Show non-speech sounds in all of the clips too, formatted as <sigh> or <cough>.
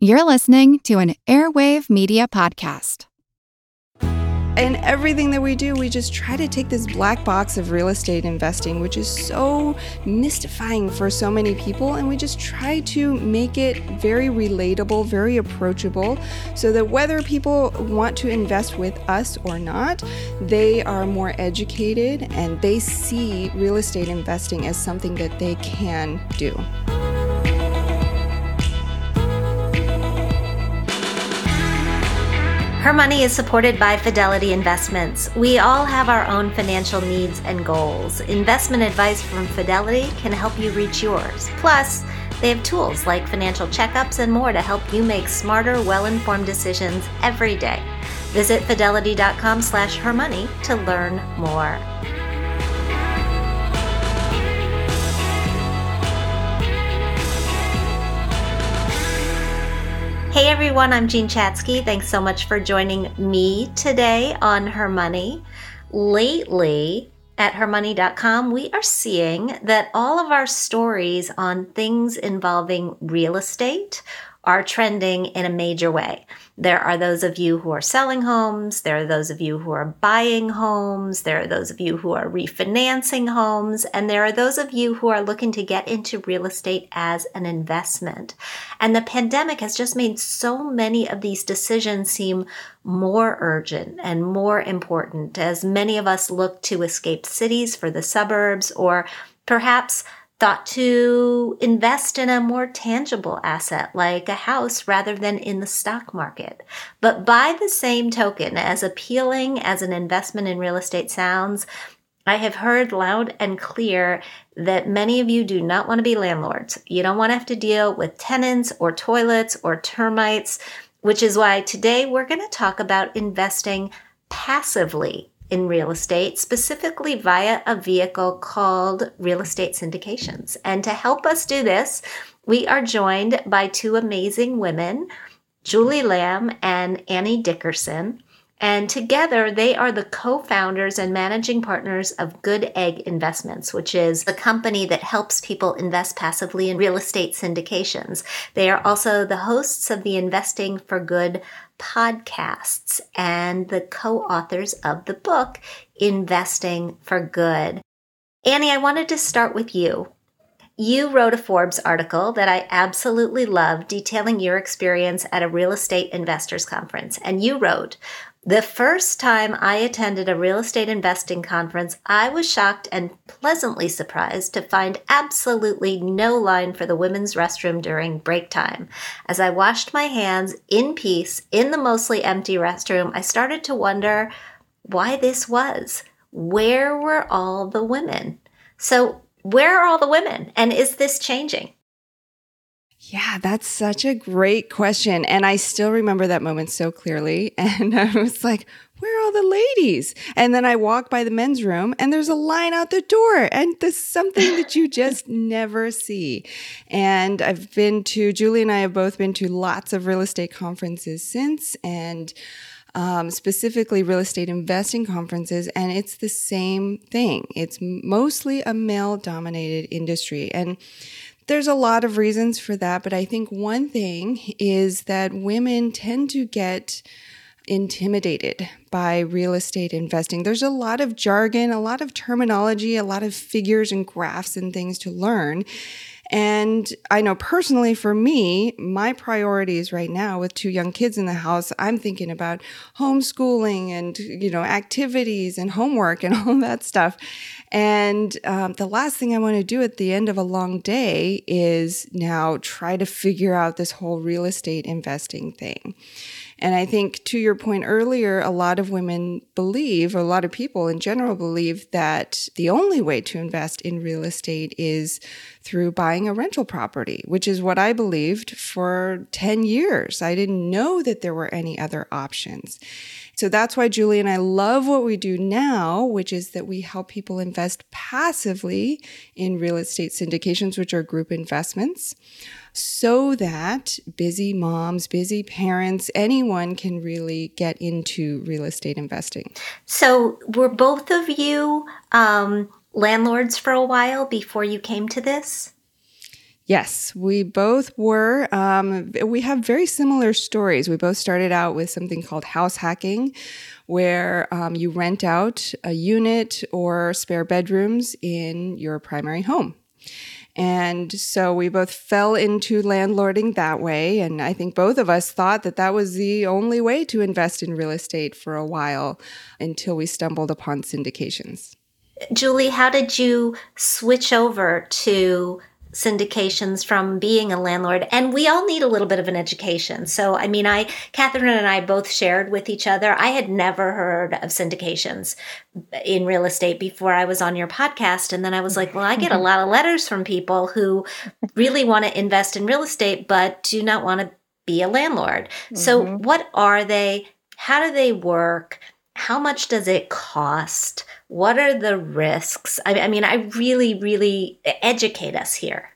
You're listening to an Airwave Media Podcast. In everything that we do, we just try to take this black box of real estate investing, which is so mystifying for so many people, and we just try to make it very relatable, very approachable, so that whether people want to invest with us or not, they are more educated and they see real estate investing as something that they can do. Her Money is supported by Fidelity Investments. We all have our own financial needs and goals. Investment advice from Fidelity can help you reach yours. Plus, they have tools like financial checkups and more to help you make smarter, well-informed decisions every day. Visit fidelity.com slash hermoney to learn more. Hey everyone, I'm Jean Chatzky. Thanks so much for joining me today on Her Money. Lately, at hermoney.com, we are seeing that all of our stories on things involving real estate are trending in a major way. There are those of you who are selling homes. There are those of you who are buying homes. There are those of you who are refinancing homes. And there are those of you who are looking to get into real estate as an investment. And the pandemic has just made so many of these decisions seem more urgent and more important as many of us look to escape cities for the suburbs or perhaps thought to invest in a more tangible asset like a house rather than in the stock market. But by the same token, as appealing as an investment in real estate sounds, I have heard loud and clear that many of you do not want to be landlords. You don't want to have to deal with tenants or toilets or termites, which is why today we're going to talk about investing passively in real estate, specifically via a vehicle called real estate syndications. And to help us do this, we are joined by two amazing women, Julie Lam and Annie Dickerson. And together, they are the co founders and managing partners of Goodegg Investments, which is the company that helps people invest passively in real estate syndications. They are also the hosts of the Investing for Good podcasts and the co authors of the book, Investing for Good. Annie, I wanted to start with you. You wrote a Forbes article that I absolutely love detailing your experience at a real estate investors conference. And you wrote, the first time I attended a real estate investing conference, I was shocked and pleasantly surprised to find absolutely no line for the women's restroom during break time. As I washed my hands in peace in the mostly empty restroom, I started to wonder why this was. Where were all the women? So, where are all the women? And is this changing? Yeah, that's such a great question. And I still remember that moment so clearly. <laughs> And I was like, where are all the ladies? And then I walk by the men's room and there's a line out the door. And there's something that you just <laughs> never see. And I've been to, Julie and I have both been to lots of real estate conferences since. And um, specifically real estate investing conferences, and it's the same thing. It's mostly a male dominated industry. And there's a lot of reasons for that, but I think one thing is that women tend to get intimidated by real estate investing. There's a lot of jargon, a lot of terminology, a lot of figures and graphs and things to learn. And I know personally for me, my priorities right now with two young kids in the house, I'm thinking about homeschooling and, you know, activities and homework and <laughs> all that stuff. And um, the last thing I want to do at the end of a long day is now try to figure out this whole real estate investing thing. And I think to your point earlier, a lot of women believe, or a lot of people in general believe that the only way to invest in real estate is through buying a rental property, which is what I believed for 10 years. I didn't know that there were any other options. So that's why Julie and I love what we do now, which is that we help people invest passively in real estate syndications, which are group investments so that busy moms, busy parents, anyone can really get into real estate investing. So, were both of you um, landlords for a while before you came to this? Yes, we both were. Um, we have very similar stories. We both started out with something called house hacking, where um, you rent out a unit or spare bedrooms in your primary home. And so we both fell into landlording that way. And I think both of us thought that that was the only way to invest in real estate for a while until we stumbled upon syndications. Julie, how did you switch over to syndications from being a landlord and we all need a little bit of an education. So i mean i catherine and i both shared with each other. I had never heard of syndications in real estate before i was on your podcast and then i was like well i get a lot of letters from people who really want to invest in real estate but do not want to be a landlord. Mm-hmm. so what are they how do they work how much does it cost? What are the risks? I, I mean, I really, really educate us here.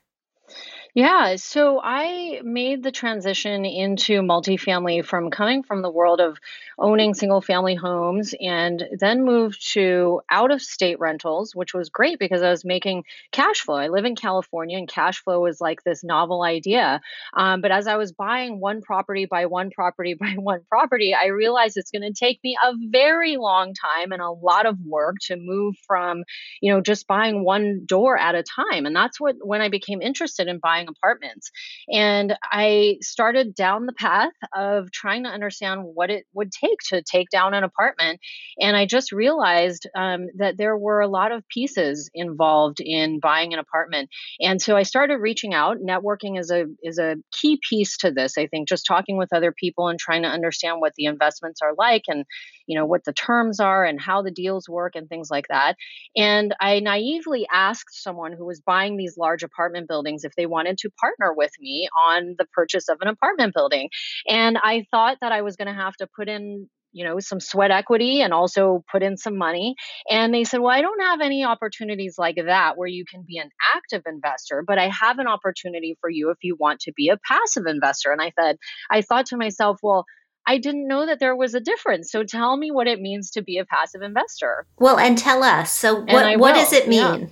Yeah, so I made the transition into multifamily from coming from the world of owning single family homes and then moved to out of state rentals, which was great because I was making cash flow. I live in California and cash flow was like this novel idea. Um, but as I was buying one property by one property <laughs> by one property, I realized it's going to take me a very long time and a lot of work to move from, you know, just buying one door at a time. And that's what when I became interested in buying buying apartments. And I started down the path of trying to understand what it would take to take down an apartment. And I just realized um, that there were a lot of pieces involved in buying an apartment. And so I started reaching out. Networking is a is a key piece to this. I think just talking with other people and trying to understand what the investments are like and you know what the terms are and how the deals work and things like that. And i naively asked someone who was buying these large apartment buildings if they wanted to partner with me on the purchase of an apartment building. And i thought that i was going to have to put in you know some sweat equity and also put in some money. And they said well i don't have any opportunities like that where you can be an active investor but i have an opportunity for you if you want to be a passive investor. And i said i thought to myself well I didn't know that there was a difference. So tell me what it means to be a passive investor. Well, and tell us. So what what does it mean? Yeah.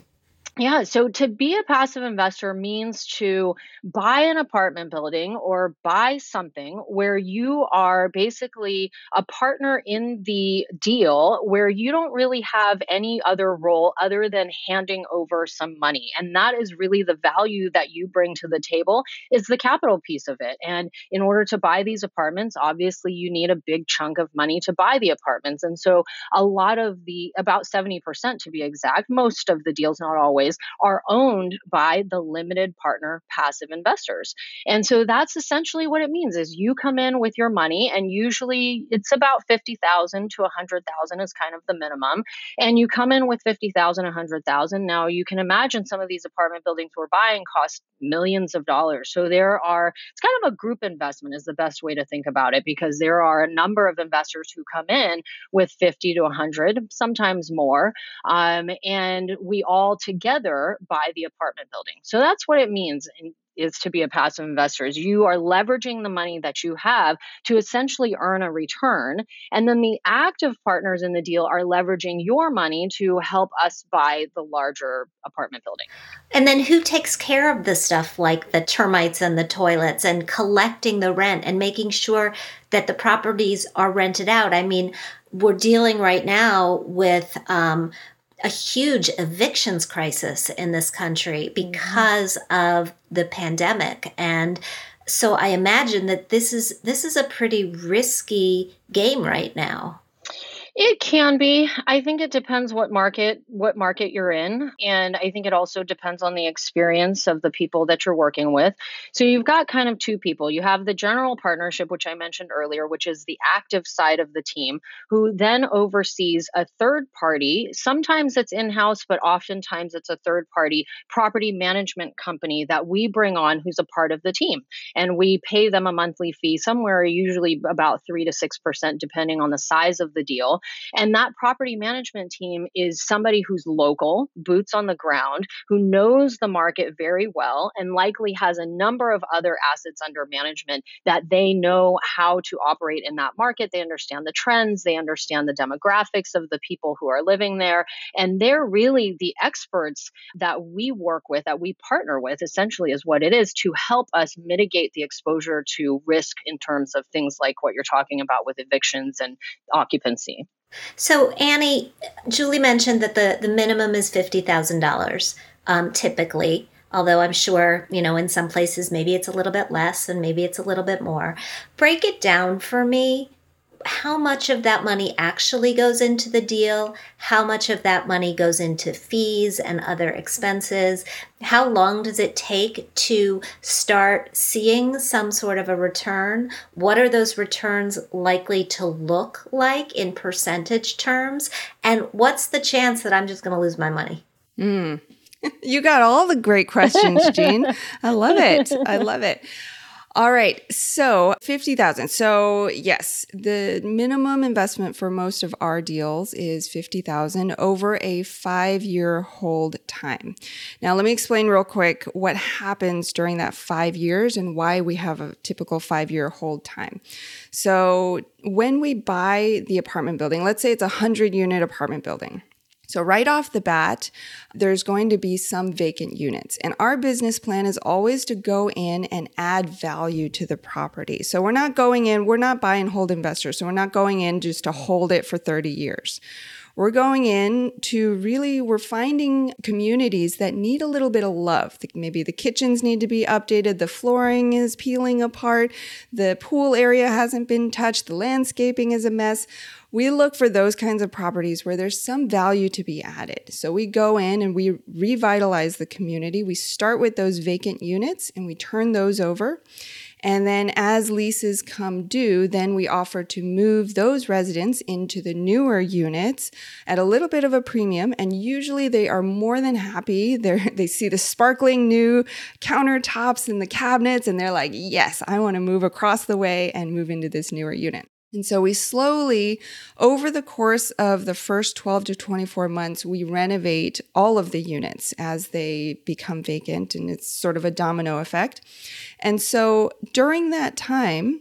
Yeah, so to be a passive investor means to buy an apartment building or buy something where you are basically a partner in the deal where you don't really have any other role other than handing over some money. And that is really the value that you bring to the table is the capital piece of it. And in order to buy these apartments, obviously you need a big chunk of money to buy the apartments. And so a lot of the about 70% to be exact, most of the deals not always are owned by the limited partner passive investors. And so that's essentially what it means is you come in with your money and usually it's about 50,000 to 100,000 is kind of the minimum and you come in with 50,000 100,000 now you can imagine some of these apartment buildings we're buying cost millions of dollars. So there are it's kind of a group investment is the best way to think about it because there are a number of investors who come in with 50 to 100 sometimes more um, and we all together together buy the apartment building. So that's what it means in, is to be a passive investor is you are leveraging the money that you have to essentially earn a return and then the active partners in the deal are leveraging your money to help us buy the larger apartment building and then who takes care of the stuff like the termites and the toilets and collecting the rent and making sure that the properties are rented out i mean we're dealing right now with um, a huge evictions crisis in this country mm-hmm. because mm-hmm. of the pandemic and so i imagine that this is this is a pretty risky game right now it can be. I think it depends what market what market you're in and I think it also depends on the experience of the people that you're working with. So you've got kind of two people. You have the general partnership which I mentioned earlier, which is the active side of the team who then oversees a third party. Sometimes it's in-house, but oftentimes it's a third party property management company that we bring on who's a part of the team. And we pay them a monthly fee somewhere usually about 3 to 6% depending on the size of the deal And that property management team is somebody who's local, boots on the ground, who knows the market very well, and likely has a number of other assets under management that they know how to operate in that market. They understand the trends, they understand the demographics of the people who are living there. And they're really the experts that we work with, that we partner with, essentially, is what it is to help us mitigate the exposure to risk in terms of things like what you're talking about with evictions and occupancy. So, Annie, Julie mentioned that the, the minimum is $50,000 um, typically, although I'm sure, you know, in some places maybe it's a little bit less and maybe it's a little bit more. Break it down for me how much of that money actually goes into the deal, how much of that money goes into fees and other expenses, how long does it take to start seeing some sort of a return, what are those returns likely to look like in percentage terms, and what's the chance that I'm just going to lose my money? Mm. <laughs> You got all the great questions, Jean. I love it. I love it. All right. So 50,000. So yes, the minimum investment for most of our deals is 50,000 over a 5-year hold time. Now let me explain real quick what happens during that 5 years and why we have a typical 5-year hold time. So when we buy the apartment building, let's say it's a 100 unit apartment building. So, right off the bat, there's going to be some vacant units. And our business plan is always to go in and add value to the property. So, we're not going in, we're not buying hold investors. So, we're not going in just to hold it for 30 years. We're going in to really, we're finding communities that need a little bit of love. Maybe the kitchens need to be updated, the flooring is peeling apart, the pool area hasn't been touched, the landscaping is a mess we look for those kinds of properties where there's some value to be added. So we go in and we revitalize the community. We start with those vacant units and we turn those over. And then as leases come due, then we offer to move those residents into the newer units at a little bit of a premium. And usually they are more than happy. they they see the sparkling new countertops and the cabinets and they're like, yes, I want to move across the way and move into this newer unit. And so we slowly, over the course of the first 12 to 24 months, we renovate all of the units as they become vacant, and it's sort of a domino effect. And so during that time,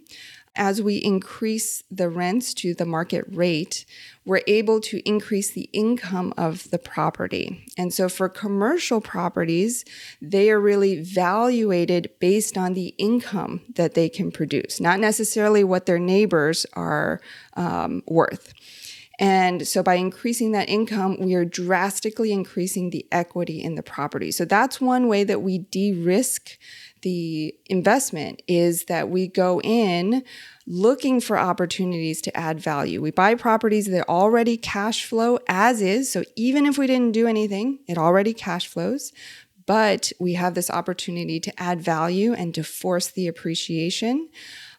as we increase the rents to the market rate, we're able to increase the income of the property. And so for commercial properties, they are really valuated based on the income that they can produce, not necessarily what their neighbors are um, worth. And so by increasing that income, we are drastically increasing the equity in the property. So that's one way that we de risk the investment is that we go in looking for opportunities to add value. We buy properties that already cash flow as is. So even if we didn't do anything, it already cash flows. But we have this opportunity to add value and to force the appreciation.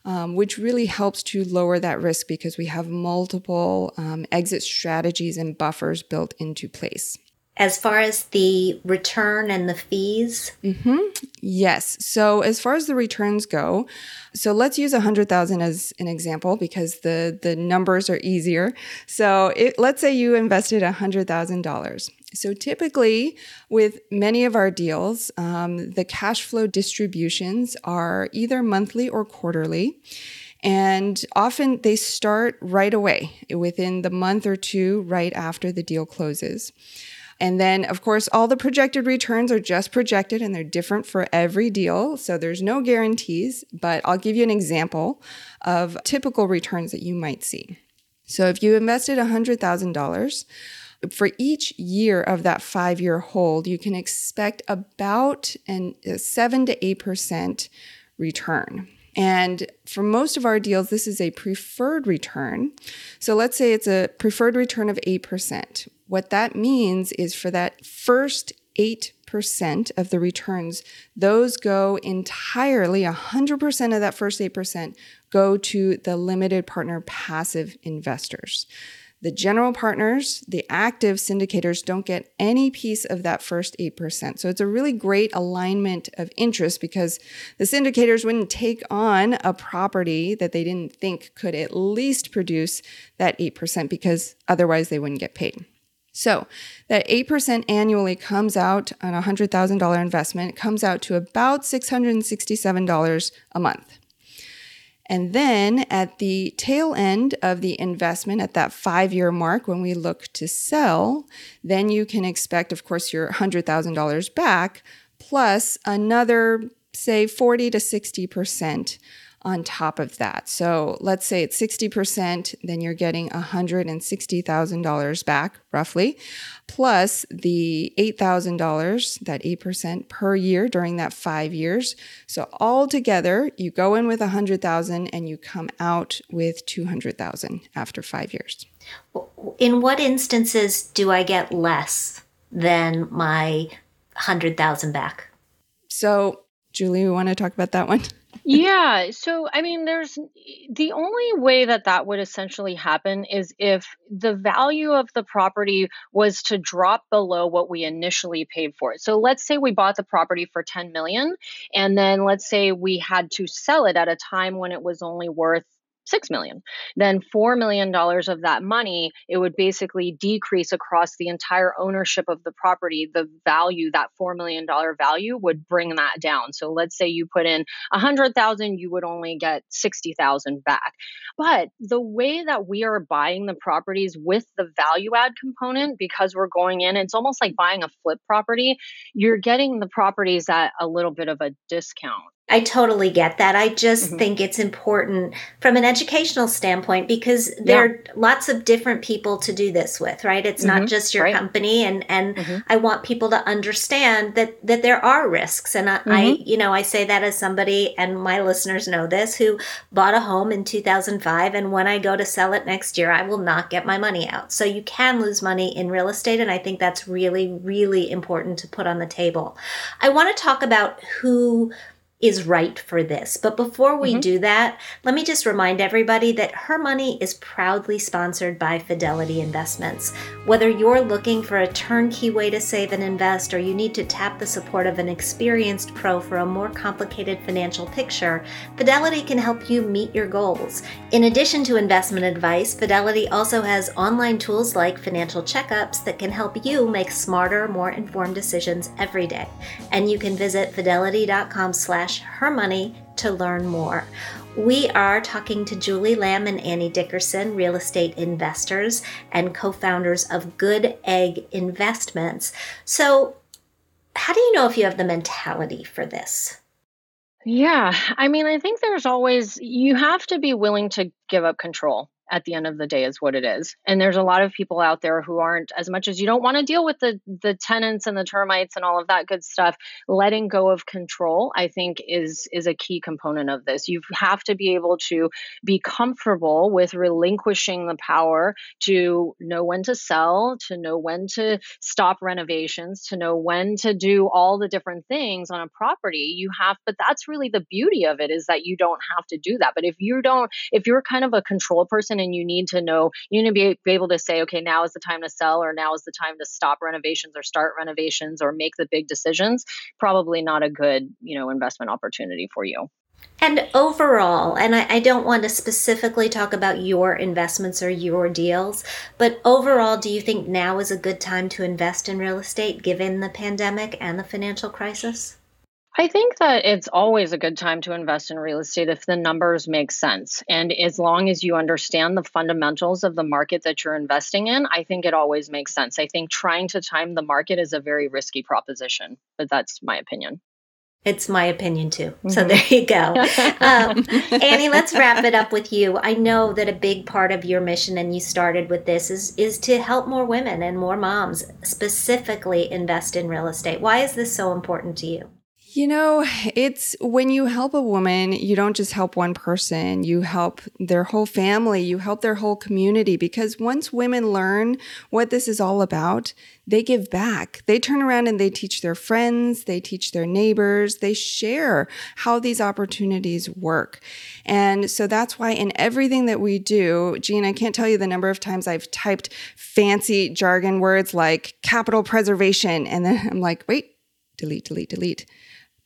Um, which really helps to lower that risk because we have multiple um, exit strategies and buffers built into place as far as the return and the fees? Mm-hmm. Yes. So as far as the returns go, so let's use a hundred thousand as an example because the the numbers are easier. So it, let's say you invested a hundred thousand dollars. So typically, with many of our deals, um, the cash flow distributions are either monthly or quarterly. And often they start right away within the month or two right after the deal closes. And then, of course, all the projected returns are just projected and they're different for every deal. So there's no guarantees, but I'll give you an example of typical returns that you might see. So if you invested $100,000, for each year of that five year hold, you can expect about a 7 to 8% return. And for most of our deals, this is a preferred return. So let's say it's a preferred return of 8%. What that means is for that first 8% of the returns, those go entirely, 100% of that first 8% go to the limited partner passive investors. The general partners, the active syndicators, don't get any piece of that first 8%. So it's a really great alignment of interest because the syndicators wouldn't take on a property that they didn't think could at least produce that 8% because otherwise they wouldn't get paid. So that 8% annually comes out on a $100,000 investment, comes out to about $667 a month. And then at the tail end of the investment, at that five year mark, when we look to sell, then you can expect, of course, your $100,000 back plus another, say, 40 to 60% on top of that. So let's say it's 60%, then you're getting $160,000 back roughly, plus the $8,000, that 8% per year during that five years. So all together, you go in with 100,000 and you come out with 200,000 after five years. In what instances do I get less than my 100,000 back? So, Julie, we want to talk about that one? Yeah. So, I mean, there's the only way that that would essentially happen is if the value of the property was to drop below what we initially paid for it. So, let's say we bought the property for 10 million and then let's say we had to sell it at a time when it was only worth 6 million then 4 million dollars of that money it would basically decrease across the entire ownership of the property. The value that 4 million dollar value would bring that down. So let's say you put in a 100,000 you would only get 60,000 back. But the way that we are buying the properties with the value add component because we're going in it's almost like buying a flip property. You're getting the properties at a little bit of a discount I totally get that. I just mm-hmm. think it's important from an educational standpoint because there yeah. are lots of different people to do this with, right? It's mm-hmm. not just your right. company and and mm-hmm. I want people to understand that that there are risks and I, I, mm-hmm. you know, I say that as somebody and my listeners know this who bought a home in 2005 and when I go to sell it next year, I will not get my money out. So you can lose money in real estate and I think that's really really important to put on the table. I want to talk about who is right for this. But before we mm-hmm. do that, let me just remind everybody that Her Money is proudly sponsored by Fidelity Investments. Whether you're looking for a turnkey way to save and invest, or you need to tap the support of an experienced pro for a more complicated financial picture, Fidelity can help you meet your goals. In addition to investment advice, Fidelity also has online tools like financial checkups that can help you make smarter, more informed decisions every day. And you can visit fidelity.com slash slash her money to learn more. We are talking to Julie Lam and Annie Dickerson, real estate investors and co founders of Goodegg Investments. So, how do you know if you have the mentality for this? Yeah, I mean, I think there's always, you have to be willing to give up control at the end of the day is what it is. And there's a lot of people out there who aren't as much as you don't want to deal with the the tenants and the termites and all of that good stuff. Letting go of control, I think, is is a key component of this. You have to be able to be comfortable with relinquishing the power to know when to sell, to know when to stop renovations, to know when to do all the different things on a property. You have, but that's really the beauty of it is that you don't have to do that. But if you don't, if you're kind of a control person and you need to know you need to be, be able to say okay now is the time to sell or now is the time to stop renovations or start renovations or make the big decisions probably not a good you know investment opportunity for you and overall, and I, I, don't want to specifically talk about your investments or your deals, but overall, do you think now is a good time to invest in real estate given the pandemic and the financial crisis? I think that it's always a good time to invest in real estate if the numbers make sense. And as long as you understand the fundamentals of the market that you're investing in, I think it always makes sense. I think trying to time the market is a very risky proposition, but that's my opinion. It's my opinion too. Mm-hmm. So there you go. <laughs> um, Annie, let's wrap it up with you. I know that a big part of your mission, and you started with this, is is to help more women and more moms specifically invest in real estate. Why is this so important to you? You know, it's when you help a woman, you don't just help one person, you help their whole family, you help their whole community. Because once women learn what this is all about, they give back. They turn around and they teach their friends, they teach their neighbors, they share how these opportunities work. And so that's why in everything that we do, Jean, I can't tell you the number of times I've typed fancy jargon words like capital preservation. And then I'm like, wait, delete, delete, delete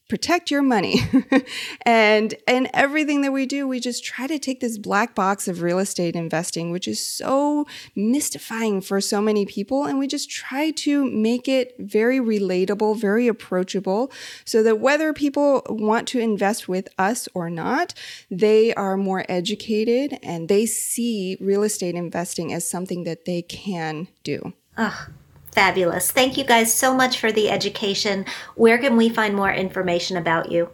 protect your money. <laughs> and and everything that we do, we just try to take this black box of real estate investing, which is so mystifying for so many people, and we just try to make it very relatable, very approachable, so that whether people want to invest with us or not, they are more educated and they see real estate investing as something that they can do. Ugh. Fabulous. Thank you guys so much for the education. Where can we find more information about you?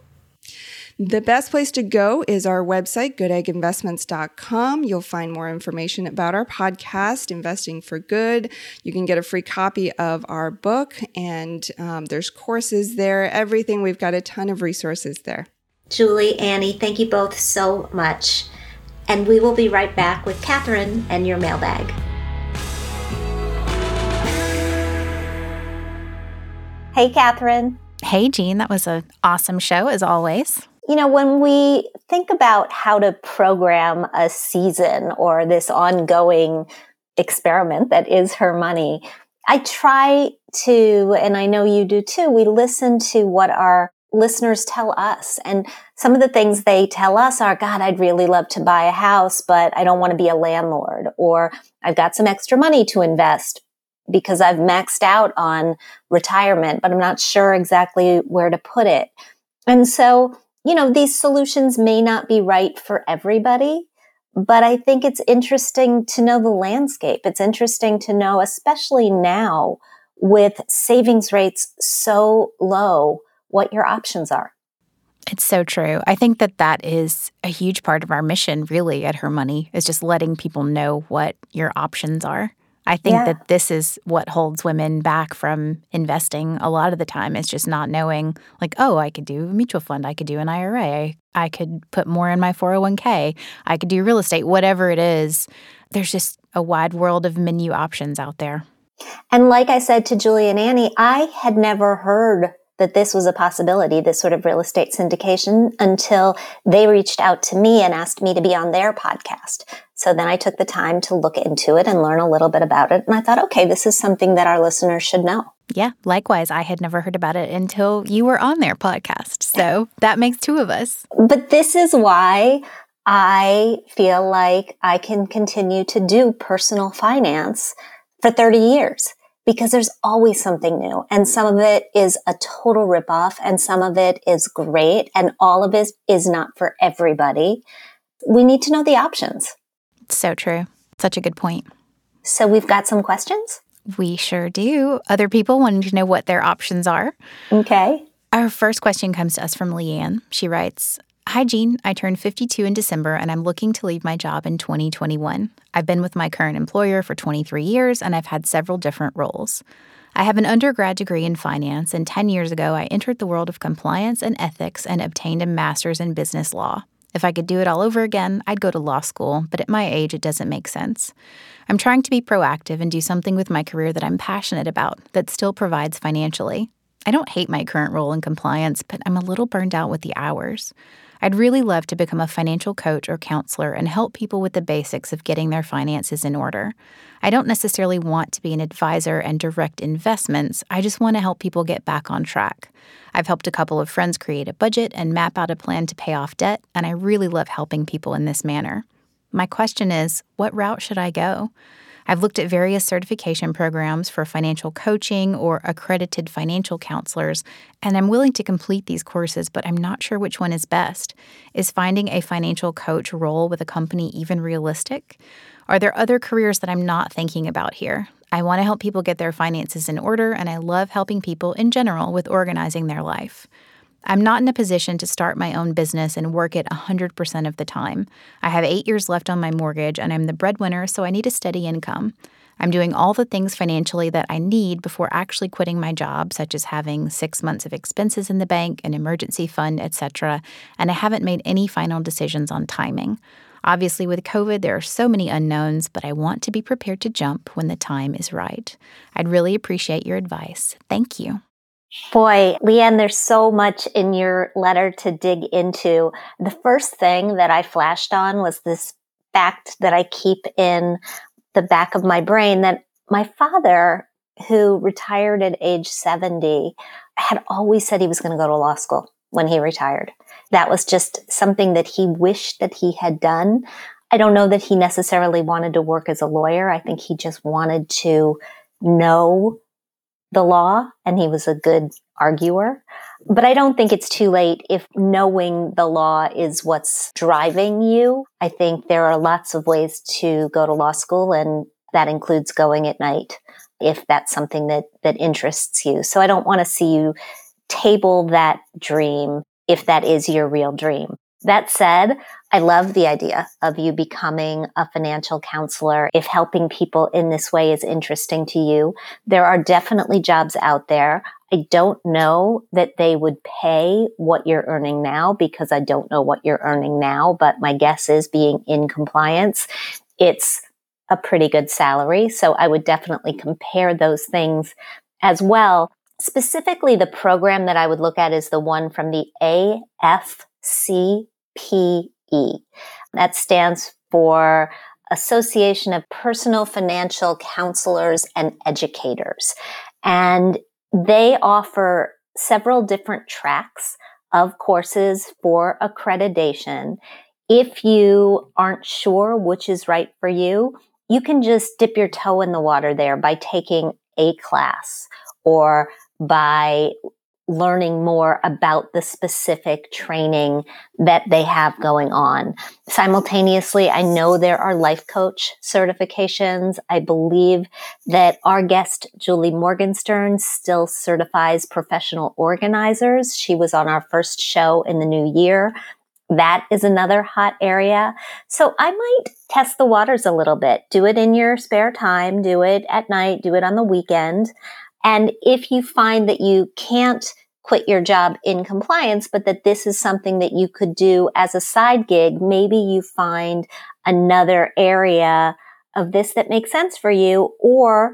The best place to go is our website, goodegginvestments.com. You'll find more information about our podcast, Investing for Good. You can get a free copy of our book, and um, there's courses there, everything. We've got a ton of resources there. Julie, Annie, thank you both so much. And we will be right back with Catherine and your mailbag. Hey, Catherine. Hey, Jean. That was an awesome show, as always. You know, when we think about how to program a season or this ongoing experiment that is her money, I try to, and I know you do too, we listen to what our listeners tell us. And some of the things they tell us are, God, I'd really love to buy a house, but I don't want to be a landlord. Or I've got some extra money to invest, because I've maxed out on retirement, but I'm not sure exactly where to put it. And so, you know, these solutions may not be right for everybody, but I think it's interesting to know the landscape. It's interesting to know, especially now with savings rates so low, what your options are. It's so true. I think that that is a huge part of our mission, really, at Her Money, is just letting people know what your options are. I think yeah. that this is what holds women back from investing a lot of the time is just not knowing like oh I could do a mutual fund I could do an IRA I, I could put more in my 401k I could do real estate whatever it is there's just a wide world of menu options out there. And like I said to Julie and Annie I had never heard that this was a possibility, this sort of real estate syndication, until they reached out to me and asked me to be on their podcast. So then I took the time to look into it and learn a little bit about it. And I thought, okay, this is something that our listeners should know. Yeah, likewise. I had never heard about it until you were on their podcast. So that makes two of us. But this is why I feel like I can continue to do personal finance for 30 years because there's always something new and some of it is a total ripoff and some of it is great and all of it is not for everybody. We need to know the options. So true. Such a good point. So we've got some questions? We sure do. Other people wanting to know what their options are. Okay. Our first question comes to us from Leanne. She writes, Hi, Jean. I turned 52 in December and I'm looking to leave my job in 2021. I've been with my current employer for 23 years and I've had several different roles. I have an undergrad degree in finance, and 10 years ago, I entered the world of compliance and ethics and obtained a master's in business law. If I could do it all over again, I'd go to law school, but at my age, it doesn't make sense. I'm trying to be proactive and do something with my career that I'm passionate about that still provides financially. I don't hate my current role in compliance, but I'm a little burned out with the hours. I'd really love to become a financial coach or counselor and help people with the basics of getting their finances in order. I don't necessarily want to be an advisor and direct investments, I just want to help people get back on track. I've helped a couple of friends create a budget and map out a plan to pay off debt, and I really love helping people in this manner. My question is what route should I go? I've looked at various certification programs for financial coaching or accredited financial counselors, and I'm willing to complete these courses, but I'm not sure which one is best. Is finding a financial coach role with a company even realistic? Are there other careers that I'm not thinking about here? I want to help people get their finances in order, and I love helping people in general with organizing their life. I'm not in a position to start my own business and work it 100% of the time. I have eight years left on my mortgage and I'm the breadwinner, so I need a steady income. I'm doing all the things financially that I need before actually quitting my job, such as having six months of expenses in the bank, an emergency fund, etc. And I haven't made any final decisions on timing. Obviously, with COVID, there are so many unknowns, but I want to be prepared to jump when the time is right. I'd really appreciate your advice. Thank you. Boy, Leanne, there's so much in your letter to dig into. The first thing that I flashed on was this fact that I keep in the back of my brain that my father, who retired at age 70, had always said he was going to go to law school when he retired. That was just something that he wished that he had done. I don't know that he necessarily wanted to work as a lawyer. I think he just wanted to know the law and he was a good arguer. But I don't think it's too late if knowing the law is what's driving you. I think there are lots of ways to go to law school and that includes going at night if that's something that, that interests you. So I don't want to see you table that dream if that is your real dream. That said, I love the idea of you becoming a financial counselor. If helping people in this way is interesting to you, there are definitely jobs out there. I don't know that they would pay what you're earning now because I don't know what you're earning now, but my guess is being in compliance, it's a pretty good salary. So I would definitely compare those things as well. Specifically, the program that I would look at is the one from the AFC PE. That stands for Association of Personal Financial Counselors and Educators. And they offer several different tracks of courses for accreditation. If you aren't sure which is right for you, you can just dip your toe in the water there by taking a class or by learning more about the specific training that they have going on. Simultaneously, I know there are life coach certifications. I believe that our guest, Julie Morgenstern, still certifies professional organizers. She was on our first show in the new year. That is another hot area. So I might test the waters a little bit. Do it in your spare time. Do it at night. Do it on the weekend. And if you find that you can't quit your job in compliance, but that this is something that you could do as a side gig, maybe you find another area of this that makes sense for you or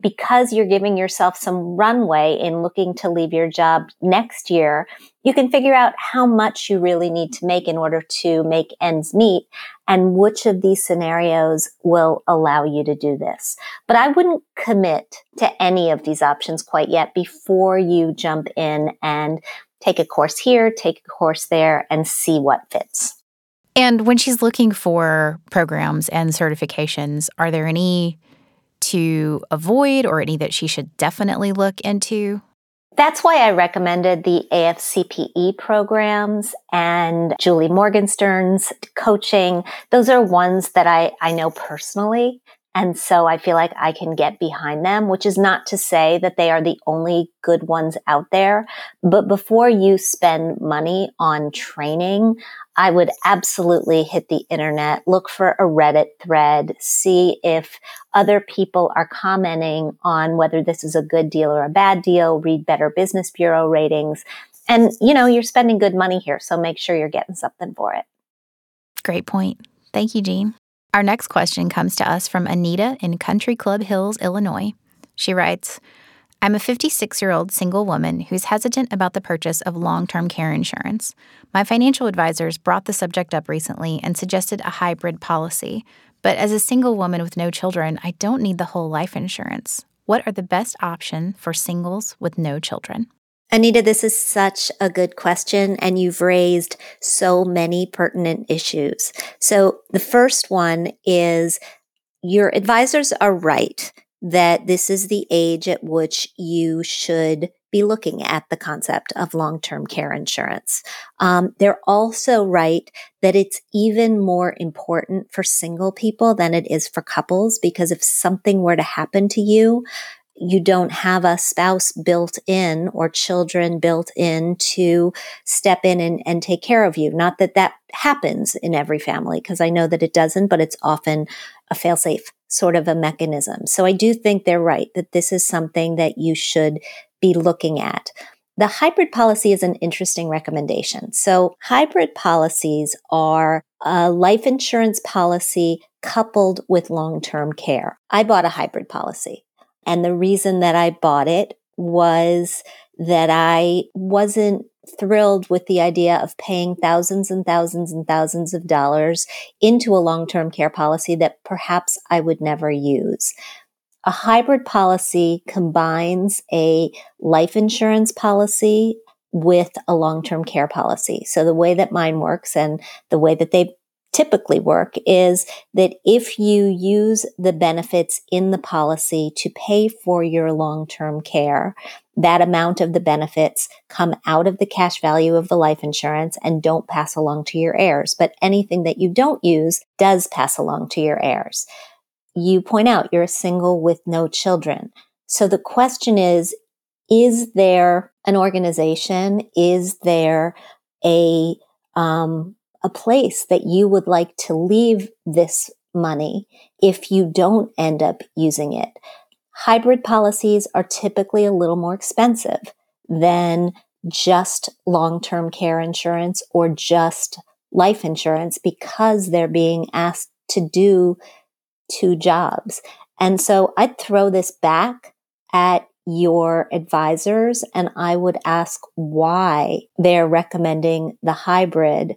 because you're giving yourself some runway in looking to leave your job next year, you can figure out how much you really need to make in order to make ends meet and which of these scenarios will allow you to do this. But I wouldn't commit to any of these options quite yet before you jump in and take a course here, take a course there and see what fits. And when she's looking for programs and certifications, are there any to avoid or any that she should definitely look into? That's why I recommended the AFCPE programs and Julie Morgenstern's coaching. Those are ones that I, I know personally. And so I feel like I can get behind them, which is not to say that they are the only good ones out there. But before you spend money on training, I would absolutely hit the internet, look for a Reddit thread, see if other people are commenting on whether this is a good deal or a bad deal, read Better Business Bureau ratings. And, you know, you're spending good money here, so make sure you're getting something for it. Great point. Thank you, Jean. Our next question comes to us from Anita in Country Club Hills, Illinois. She writes, I'm a 56 year old single woman who's hesitant about the purchase of long term care insurance. My financial advisors brought the subject up recently and suggested a hybrid policy. But as a single woman with no children, I don't need the whole life insurance. What are the best options for singles with no children? Anita, this is such a good question, and you've raised so many pertinent issues. So, the first one is your advisors are right that this is the age at which you should be looking at the concept of long term care insurance. Um, they're also right that it's even more important for single people than it is for couples because if something were to happen to you, you don't have a spouse built in or children built in to step in and, and take care of you. Not that that happens in every family, because I know that it doesn't, but it's often a failsafe sort of a mechanism. So I do think they're right that this is something that you should be looking at. The hybrid policy is an interesting recommendation. So hybrid policies are a life insurance policy coupled with long-term care. I bought a hybrid policy. And the reason that I bought it was that I wasn't thrilled with the idea of paying thousands and thousands and thousands of dollars into a long-term care policy that perhaps I would never use. A hybrid policy combines a life insurance policy with a long-term care policy. So the way that mine works and the way that they typically work is that if you use the benefits in the policy to pay for your long-term care, that amount of the benefits come out of the cash value of the life insurance and don't pass along to your heirs. But anything that you don't use does pass along to your heirs you point out you're a single with no children. So the question is, is there an organization? Is there a, um, a place that you would like to leave this money if you don't end up using it? Hybrid policies are typically a little more expensive than just long-term care insurance or just life insurance because they're being asked to do two jobs. And so I'd throw this back at your advisors and I would ask why they're recommending the hybrid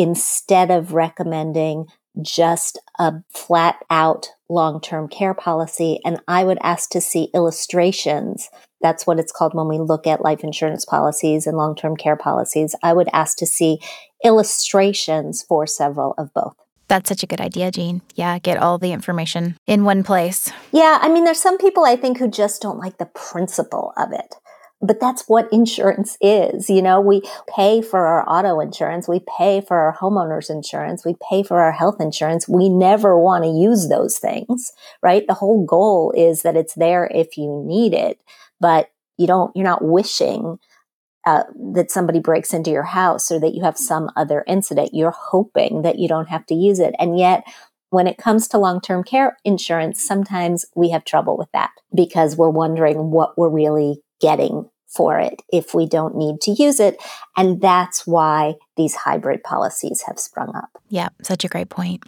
instead of recommending just a flat out long term care policy. And I would ask to see illustrations. That's what it's called when we look at life insurance policies and long term care policies. I would ask to see illustrations for several of both. That's such a good idea, Jean. Yeah, get all the information in one place. Yeah, I mean, there's some people I think who just don't like the principle of it. But that's what insurance is. You know, we pay for our auto insurance. We pay for our homeowner's insurance. We pay for our health insurance. We never want to use those things, right? The whole goal is that it's there if you need it, but you don't, you're not wishing uh, that somebody breaks into your house or that you have some other incident. You're hoping that you don't have to use it. And yet, when it comes to long term care insurance, sometimes we have trouble with that because we're wondering what we're really getting for it if we don't need to use it. And that's why these hybrid policies have sprung up. Yeah, such a great point.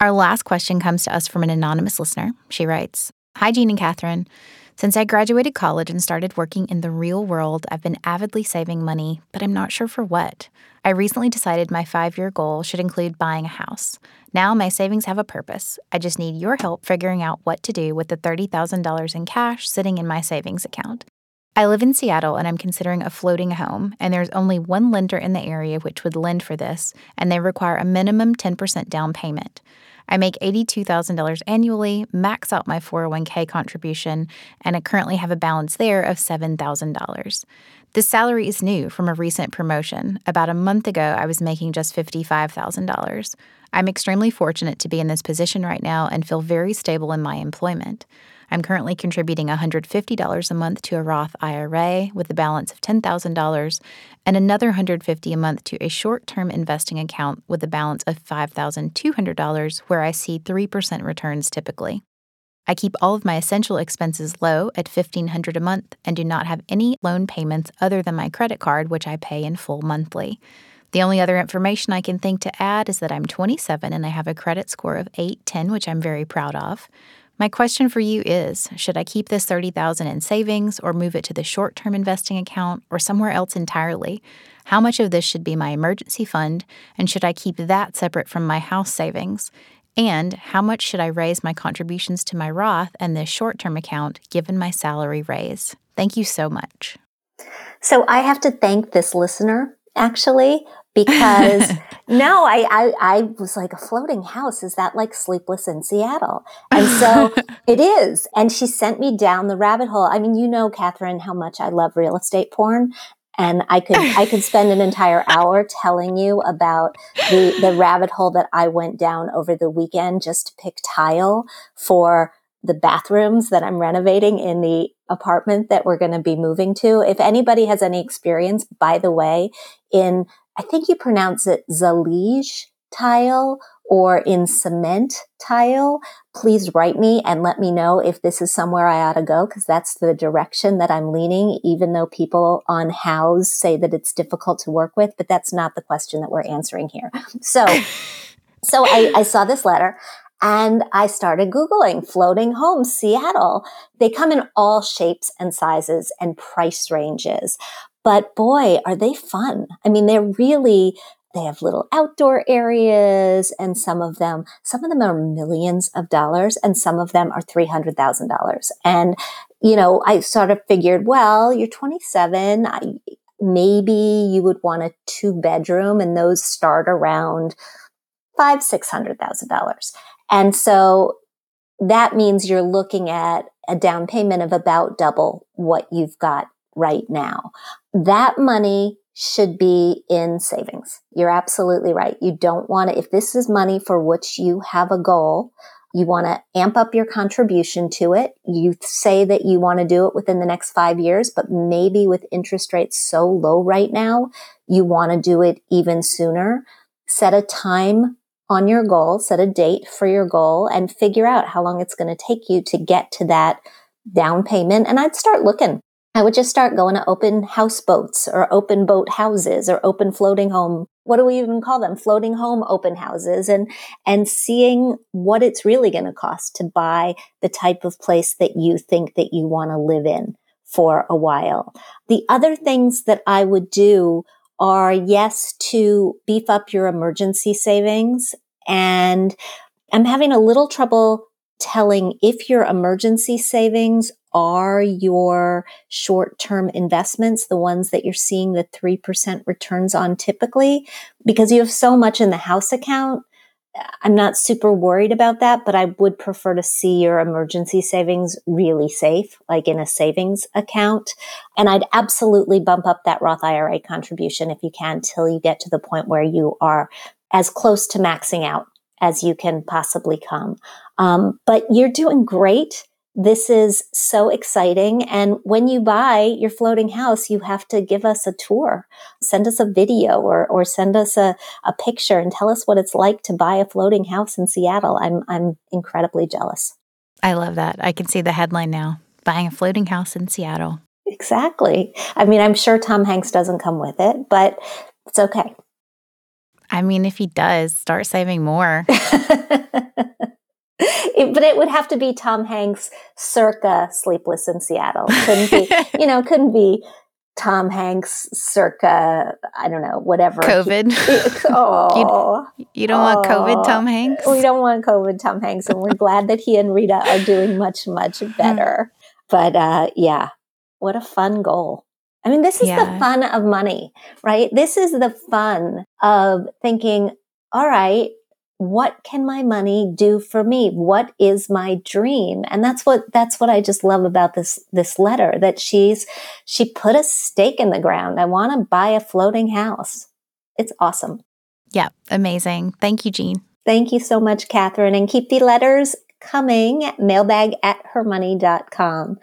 Our last question comes to us from an anonymous listener. She writes Hi, Jean and Catherine. Since I graduated college and started working in the real world, I've been avidly saving money, but I'm not sure for what. I recently decided my five year goal should include buying a house. Now my savings have a purpose. I just need your help figuring out what to do with the $30,000 in cash sitting in my savings account. I live in Seattle and I'm considering a floating home, and there's only one lender in the area which would lend for this, and they require a minimum 10% down payment. I make $82,000 annually, max out my 401k contribution, and I currently have a balance there of $7,000. This salary is new from a recent promotion. About a month ago, I was making just $55,000. I'm extremely fortunate to be in this position right now and feel very stable in my employment. I'm currently contributing $150 a month to a Roth IRA with a balance of $10,000 and another $150 a month to a short-term investing account with a balance of $5,200 where I see 3% returns typically. I keep all of my essential expenses low at $1,500 a month and do not have any loan payments other than my credit card, which I pay in full monthly. The only other information I can think to add is that I'm 27 and I have a credit score of 810, which I'm very proud of. My question for you is should I keep this 30,000 in savings or move it to the short-term investing account or somewhere else entirely? How much of this should be my emergency fund and should I keep that separate from my house savings? And how much should I raise my contributions to my Roth and this short-term account given my salary raise? Thank you so much. So I have to thank this listener actually because <laughs> no, I, I, I was like a floating house. Is that like sleepless in Seattle? And so <laughs> it is. And she sent me down the rabbit hole. I mean, you know, Catherine, how much I love real estate porn. And I could, I could spend an entire hour telling you about the, the rabbit hole that I went down over the weekend just to pick tile for the bathrooms that I'm renovating in the apartment that we're going to be moving to. If anybody has any experience, by the way, in I think you pronounce it Zalige tile or in cement tile, please write me and let me know if this is somewhere I ought to go because that's the direction that I'm leaning, even though people on Houzz say that it's difficult to work with, but that's not the question that we're answering here. So, <laughs> so I, I saw this letter and I started Googling floating homes Seattle. They come in all shapes and sizes and price ranges. But boy, are they fun. I mean, they're really, they have little outdoor areas and some of them, some of them are millions of dollars and some of them are $300,000. And, you know, I sort of figured, well, you're 27. I, maybe you would want a two bedroom and those start around five, six hundred thousand dollars. And so that means you're looking at a down payment of about double what you've got right now. That money should be in savings. You're absolutely right. You don't want to, if this is money for which you have a goal, you want to amp up your contribution to it. You say that you want to do it within the next five years, but maybe with interest rates so low right now, you want to do it even sooner. Set a time on your goal, set a date for your goal and figure out how long it's going to take you to get to that down payment. And I'd start looking. I would just start going to open houseboats or open boat houses or open floating home. What do we even call them? Floating home open houses and, and seeing what it's really going to cost to buy the type of place that you think that you want to live in for a while. The other things that I would do are yes to beef up your emergency savings. And I'm having a little trouble telling if your emergency savings are your short term investments, the ones that you're seeing the 3% returns on typically, because you have so much in the house account I'm not super worried about that, but I would prefer to see your emergency savings really safe, like in a savings account. And I'd absolutely bump up that Roth IRA contribution if you can till you get to the point where you are as close to maxing out as you can possibly come. Um, but you're doing great. This is so exciting. And when you buy your floating house, you have to give us a tour. Send us a video or, or send us a, a picture and tell us what it's like to buy a floating house in Seattle. I'm, I'm incredibly jealous. I love that. I can see the headline now buying a floating house in Seattle. Exactly. I mean, I'm sure Tom Hanks doesn't come with it, but it's okay. I mean, if he does, start saving more. <laughs> But it would have to be Tom Hanks circa Sleepless in Seattle. Couldn't be, <laughs> you know, couldn't be Tom Hanks circa, I don't know, whatever. COVID. He, oh, you, you don't oh, want COVID, Tom Hanks? We don't want COVID, Tom Hanks. And we're glad that he and Rita are doing much, much <laughs> better. but uh, yeah, what a fun goal. I mean, this is yeah. the fun of money, right? This is the fun of thinking, all right, what can my money do for me? What is my dream? And that's what, that's what I just love about this, this letter that she's, she put a stake in the ground. I want to buy a floating house. It's awesome. Yeah. Amazing. Thank you, Jean. Thank you so much, Catherine. And keep the letters coming. Mailbag at hermoney.com.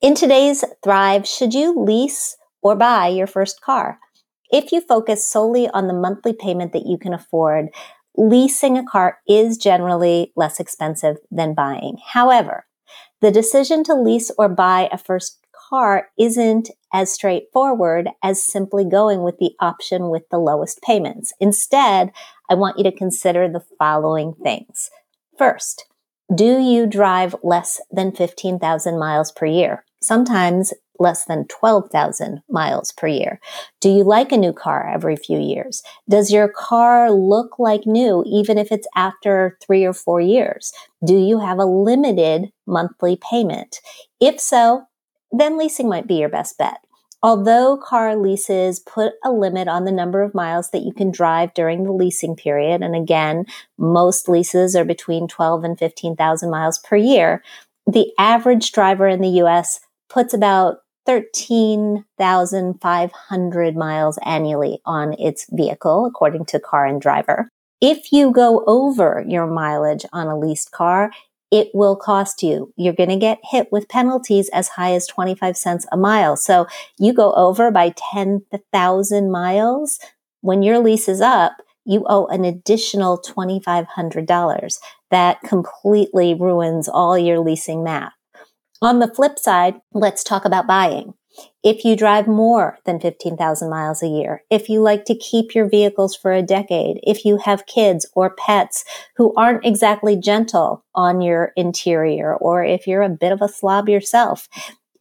In today's Thrive, should you lease or buy your first car? If you focus solely on the monthly payment that you can afford, leasing a car is generally less expensive than buying. However, the decision to lease or buy a first car isn't as straightforward as simply going with the option with the lowest payments. Instead, I want you to consider the following things. First, do you drive less than 15,000 miles per year? Sometimes less than 12,000 miles per year? Do you like a new car every few years? Does your car look like new even if it's after three or four years? Do you have a limited monthly payment? If so, then leasing might be your best bet. Although car leases put a limit on the number of miles that you can drive during the leasing period, and again, most leases are between 12 and 15,000 miles per year, the average driver in the US puts about 13,500 miles annually on its vehicle, according to Car and Driver. If you go over your mileage on a leased car, it will cost you. You're going to get hit with penalties as high as 25 cents a mile. So you go over by 10,000 miles when your lease is up, you owe an additional $2,500. That completely ruins all your leasing math. On the flip side, let's talk about buying. If you drive more than 15,000 miles a year, if you like to keep your vehicles for a decade, if you have kids or pets who aren't exactly gentle on your interior, or if you're a bit of a slob yourself,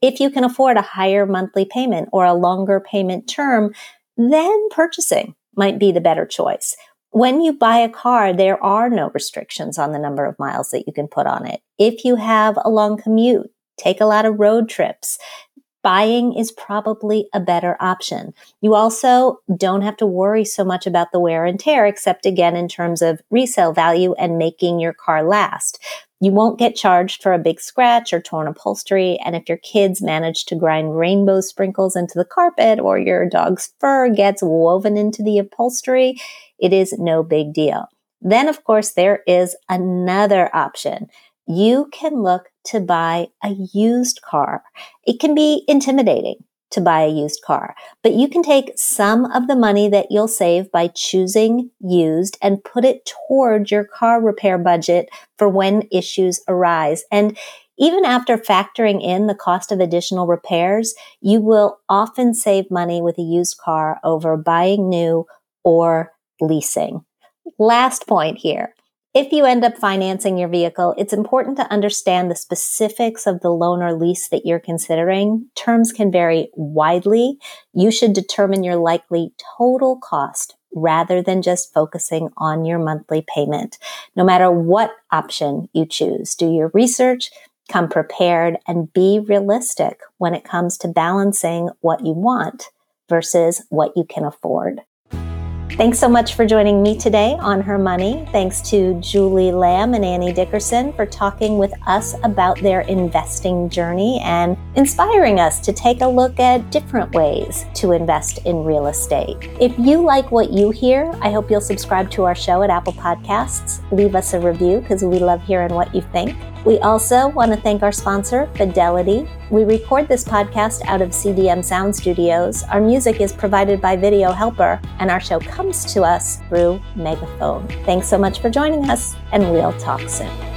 if you can afford a higher monthly payment or a longer payment term, then purchasing might be the better choice. When you buy a car, there are no restrictions on the number of miles that you can put on it. If you have a long commute, take a lot of road trips, buying is probably a better option. You also don't have to worry so much about the wear and tear, except again in terms of resale value and making your car last. You won't get charged for a big scratch or torn upholstery. And if your kids manage to grind rainbow sprinkles into the carpet or your dog's fur gets woven into the upholstery, it is no big deal. Then, of course, there is another option. You can look to buy a used car. It can be intimidating to buy a used car, but you can take some of the money that you'll save by choosing used and put it toward your car repair budget for when issues arise. And even after factoring in the cost of additional repairs, you will often save money with a used car over buying new or leasing. Last point here. If you end up financing your vehicle, it's important to understand the specifics of the loan or lease that you're considering. Terms can vary widely. You should determine your likely total cost rather than just focusing on your monthly payment. No matter what option you choose, do your research, come prepared, and be realistic when it comes to balancing what you want versus what you can afford. Thanks so much for joining me today on Her Money. Thanks to Julie Lam and Annie Dickerson for talking with us about their investing journey and inspiring us to take a look at different ways to invest in real estate. If you like what you hear, I hope you'll subscribe to our show at Apple Podcasts. Leave us a review because we love hearing what you think. We also want to thank our sponsor, Fidelity. We record this podcast out of CDM Sound Studios. Our music is provided by Video Helper, and our show comes to us through Megaphone. Thanks so much for joining us, and we'll talk soon.